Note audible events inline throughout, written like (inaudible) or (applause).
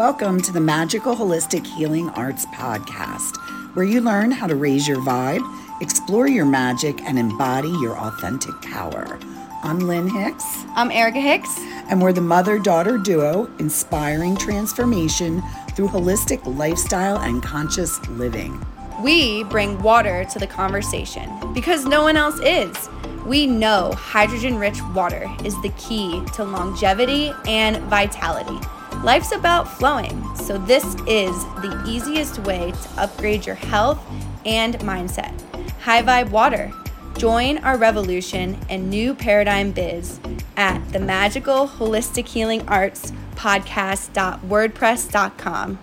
Welcome to the Magical Holistic Healing Arts Podcast, where you learn how to raise your vibe, explore your magic, and embody your authentic power. I'm Lyn Hicks. I'm Erika Hicks. And we're the mother daughter duo inspiring transformation through holistic lifestyle and conscious living. We bring water to the conversation because no one else is. We know hydrogen rich water is the key to longevity and vitality. Life's about flowing, so this is the easiest way to upgrade your health and mindset. High Vibe Water. Join our revolution and new paradigm biz at the magical holistic healing arts podcast.wordpress.com.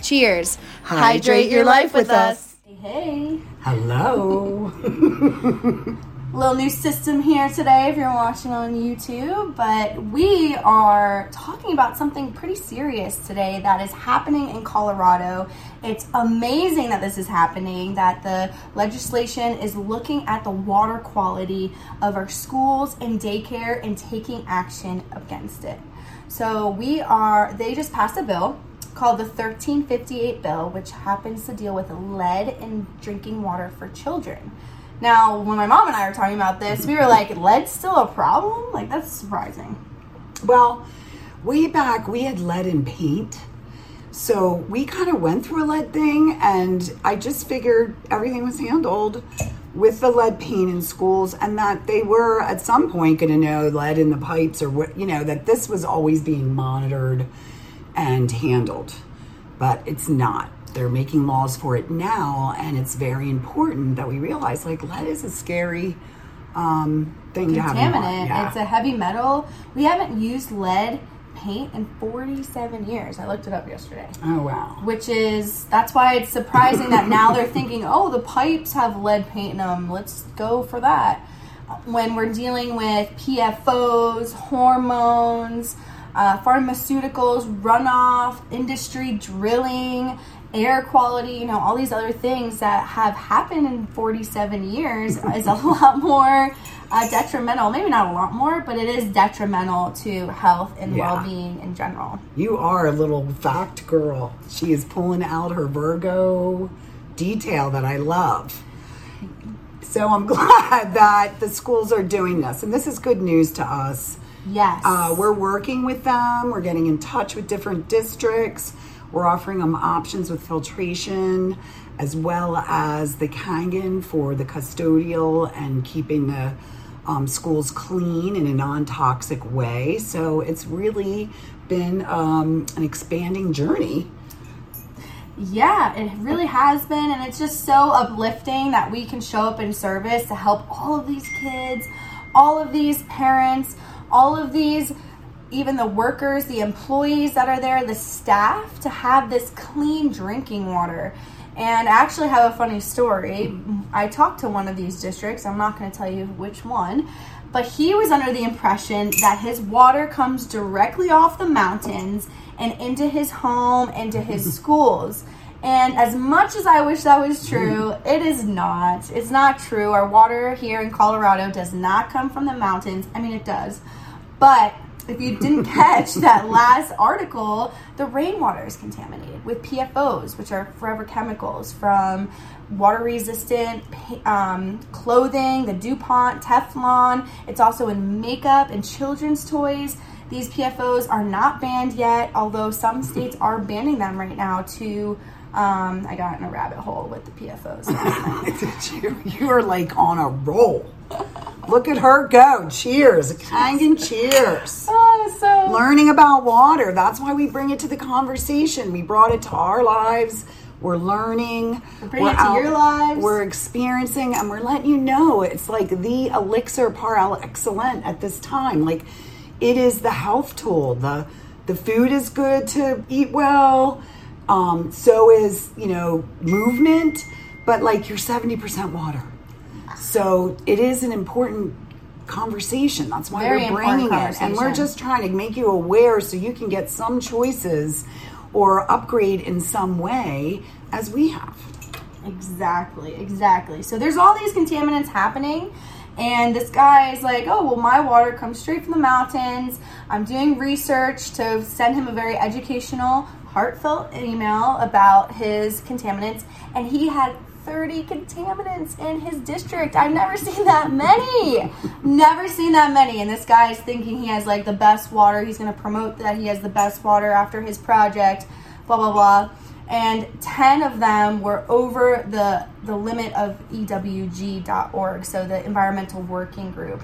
Cheers. Hydrate your life with us. Hey. Hello. (laughs) little new system here today if you're watching on YouTube, but we are talking about something pretty serious today that is happening in Colorado. It's amazing that this is happening, that the legislation is looking at the water quality of our schools and daycare and taking action against it. So we are, they just passed a bill called the 1358 bill, which happens to deal with lead in drinking water for children. Now, when my mom and I were talking about this, we were like, lead's still a problem? Like, that's surprising. Well, way back, we had lead in paint. So we kind of went through a lead thing, and I just figured everything was handled with the lead paint in schools, and that they were at some point going to know lead in the pipes or what, you know, that this was always being monitored and handled. But it's not they're making laws for it now, and it's very important that we realize like lead is a scary um, thing to have. Contaminant. Yeah. It's a heavy metal. We haven't used lead paint in 47 years. I looked it up yesterday. Oh wow. Which is that's why it's surprising that now they're thinking, "Oh, the pipes have lead paint in them. Let's go for that." When we're dealing with PFOs, hormones, uh, pharmaceuticals, runoff, industry drilling, air quality, you know, all these other things that have happened in 47 years is a (laughs) lot more uh, detrimental. Maybe not a lot more, but it is detrimental to health and yeah. well being in general. You are a little fact girl. She is pulling out her Virgo detail that I love. So I'm (laughs) glad that the schools are doing this, and this is good news to us. Yes. Uh, we're working with them, we're getting in touch with different districts we're offering them options with filtration as well as the Kangen for the custodial and keeping the um, schools clean in a non toxic way. So it's really been um, an expanding journey. Yeah, it really has been. And it's just so uplifting that we can show up in service to help all of these kids, all of these parents, all of these even the workers, the employees that are there, the staff to have this clean drinking water. And I actually have a funny story. I talked to one of these districts, I'm not going to tell you which one, but he was under the impression that his water comes directly off the mountains and into his home, into his (laughs) schools. And as much as I wish that was true, it is not. It's not true. Our water here in Colorado does not come from the mountains. I mean, it does. But if you didn't (laughs) catch that last article, the rainwater is contaminated with PFOs, which are forever chemicals from water resistant um, clothing, the DuPont, Teflon. It's also in makeup and children's toys. These PFOs are not banned yet, although some states are banning them right now to. Um, I got in a rabbit hole with the PFOs. (laughs) you, you are like on a roll. (laughs) Look at her go. Cheers. Kangen cheers. (laughs) Oh, so learning about water. That's why we bring it to the conversation. We brought it to our lives. We're learning. We're bringing we're it to out, your lives. We're experiencing and we're letting you know it's like the elixir par excellent at this time. Like it is the health tool. The the food is good to eat well. Um, so is, you know, movement, but like you're 70% water. So it is an important conversation. That's why Very we're bringing it. And we're just trying to make you aware so you can get some choices or upgrade in some way as we have. Exactly, exactly. So there's all these contaminants happening And this guy is like, oh, well, my water comes straight from the mountains. I'm doing research to send him a very educational, heartfelt email about his contaminants. And he had 30 contaminants in his district. I've never (laughs) seen that many. never seen that many. And this guy is thinking he has like the best water. He's going to promote that he has the best water after his project, blah, blah, blah. And 10 of them were over the, the limit of EWG.org, so the Environmental Working Group.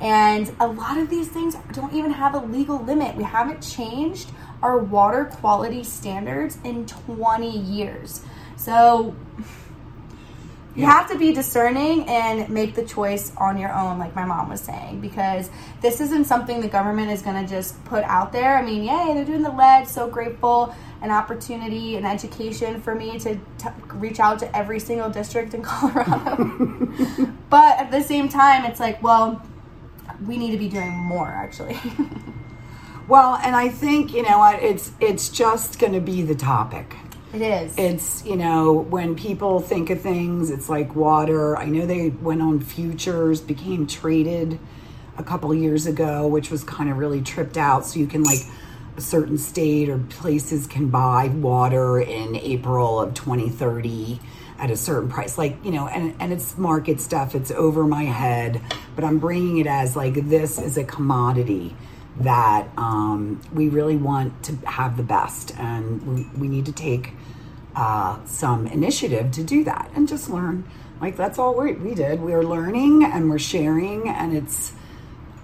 And a lot of these things don't even have a legal limit. We haven't changed our water quality standards in 20 years. So you have to be discerning and make the choice on your own, like my mom was saying, because this isn't something the government is going to just put out there. I mean, yay, they're doing the lead, so grateful, an opportunity, an education for me to t- reach out to every single district in (laughs) Colorado. (laughs) but at the same time, it's like, well, we need to be doing more actually. (laughs) well, and I think, you know what, it's it's just going to be the topic it is. It's, you know, when people think of things, it's like water. I know they went on futures, became traded a couple years ago, which was kind of really tripped out. So you can, like, a certain state or places can buy water in April of 2030 at a certain price like you know and, and it's market stuff it's over my head but i'm bringing it as like this is a commodity that um, we really want to have the best and we, we need to take uh, some initiative to do that and just learn. Like that's all we, we did. We are learning and we're sharing, and it's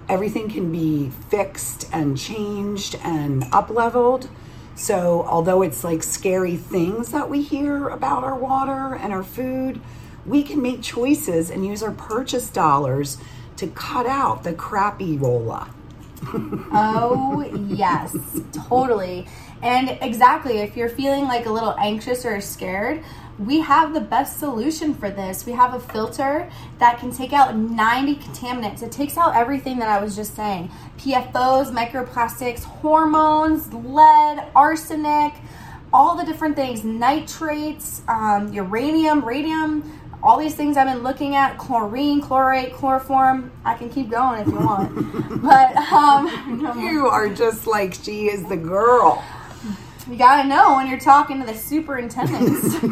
everything can be fixed and changed and up leveled. So, although it's like scary things that we hear about our water and our food, we can make choices and use our purchase dollars to cut out the crappy rolla. Oh, yes, totally. And exactly, if you're feeling like a little anxious or scared, we have the best solution for this. We have a filter that can take out 90 contaminants. It takes out everything that I was just saying PFOs, microplastics, hormones, lead, arsenic, all the different things, nitrates, um, uranium, radium all these things I've been looking at chlorine, chlorate, chloroform. I can keep going if you want. (laughs) but um, you are just like she is the girl. You gotta know when you're talking to the superintendents (laughs)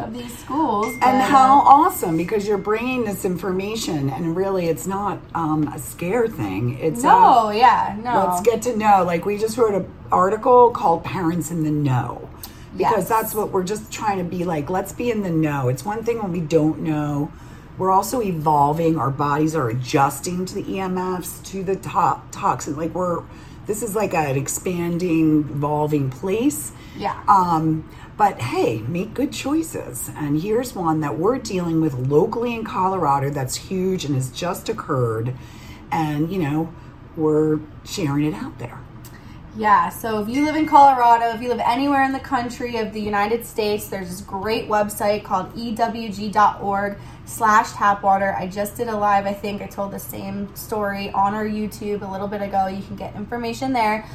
of these schools. And how awesome because you're bringing this information, and really, it's not um, a scare thing. It's no, a, yeah, no. Let's get to know. Like we just wrote an article called "Parents in the Know." Because yes. that's what we're just trying to be like. Let's be in the know. It's one thing when we don't know. We're also evolving. Our bodies are adjusting to the EMFs, to the top toxin. Like we're this is like an expanding, evolving place. Yeah. Um, but hey, make good choices. And here's one that we're dealing with locally in Colorado that's huge and has just occurred. And, you know, we're sharing it out there. Yeah, so if you live in Colorado, if you live anywhere in the country of the United States, there's this great website called ewg.org slash tap water. I just did a live, I think I told the same story on our YouTube a little bit ago. You can get information there.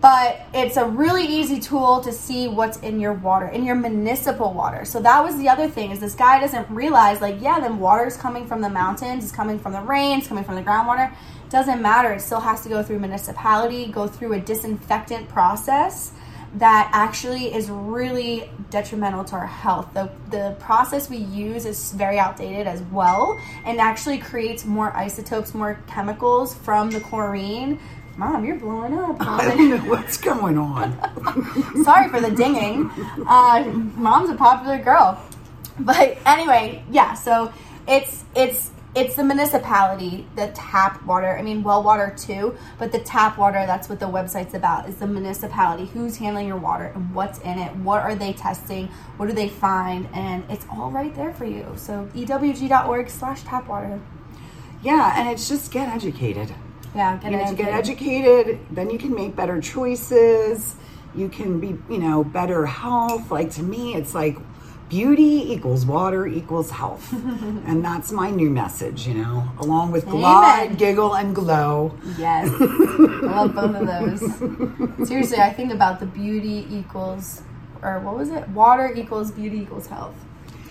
But it's a really easy tool to see what's in your water, in your municipal water. So that was the other thing is this guy doesn't realize like, yeah, then water's coming from the mountains, it's coming from the rain, it's coming from the groundwater. Doesn't matter. It still has to go through municipality, go through a disinfectant process that actually is really detrimental to our health. The, the process we use is very outdated as well and actually creates more isotopes, more chemicals from the chlorine. Mom, you're blowing up. I don't know what's going on. (laughs) Sorry for the dinging. Uh, mom's a popular girl. But anyway, yeah, so it's it's it's the municipality, the tap water. I mean, well water too, but the tap water, that's what the website's about, is the municipality. Who's handling your water and what's in it? What are they testing? What do they find? And it's all right there for you. So ewg.org slash tap water. Yeah, and it's just get educated. Yeah, get you educated. Know, get educated, then you can make better choices. You can be, you know, better health. Like to me, it's like beauty equals water equals health. (laughs) and that's my new message, you know, along with glide, giggle, and glow. Yes. (laughs) I love both of those. Seriously, I think about the beauty equals, or what was it? Water equals beauty equals health.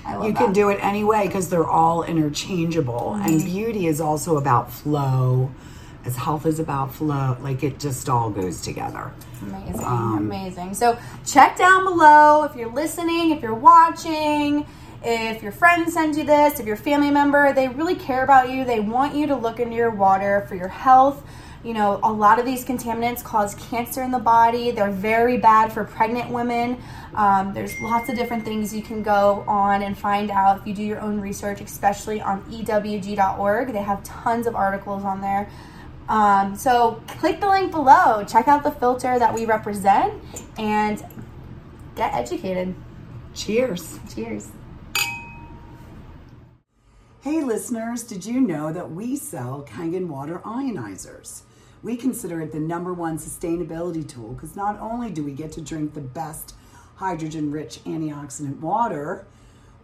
I love you can that. do it anyway because they're all interchangeable. Mm-hmm. And beauty is also about flow, as health is about flow. Like it just all goes together. Amazing, Um, amazing. So check down below if you're listening, if you're watching, if your friend sends you this, if your family member, they really care about you. They want you to look into your water for your health. You know, a lot of these contaminants cause cancer in the body. They're very bad for pregnant women. Um, there's lots of different things you can go on and find out if you do your own research, especially on ewg.org. They have tons of articles on there. Um, so click the link below, check out the filter that we represent, and get educated. Cheers. Cheers. Hey listeners, did you know that we sell Kangen water ionizers? We consider it the number one sustainability tool because not only do we get to drink the best hydrogen rich antioxidant water,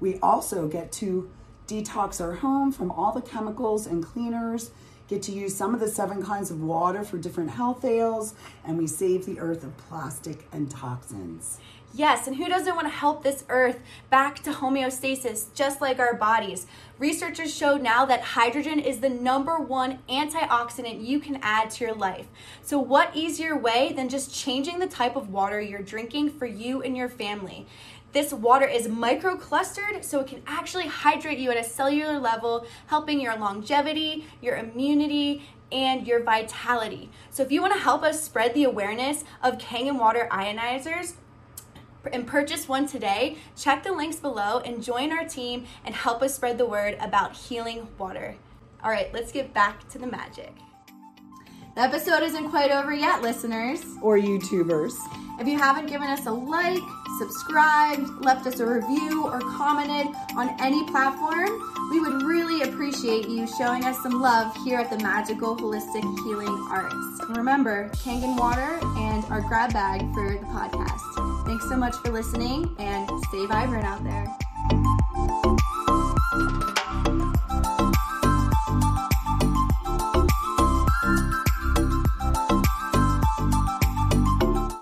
we also get to detox our home from all the chemicals and cleaners, get to use some of the seven kinds of water for different health ails, and we save the earth of plastic and toxins. Yes, and who doesn't want to help this earth back to homeostasis, just like our bodies? Researchers show now that hydrogen is the number one antioxidant you can add to your life. So, what easier way than just changing the type of water you're drinking for you and your family? This water is microclustered, so it can actually hydrate you at a cellular level, helping your longevity, your immunity, and your vitality. So, if you want to help us spread the awareness of Kangen water ionizers, and purchase one today, check the links below and join our team and help us spread the word about healing water. All right, let's get back to the magic. The episode isn't quite over yet, listeners. Or YouTubers. If you haven't given us a like, subscribed, left us a review, or commented on any platform, we would really appreciate you showing us some love here at the Magical Holistic Healing Arts. And remember, Kangen water and our grab bag for the podcast. Thanks so much for listening and stay vibrant out there.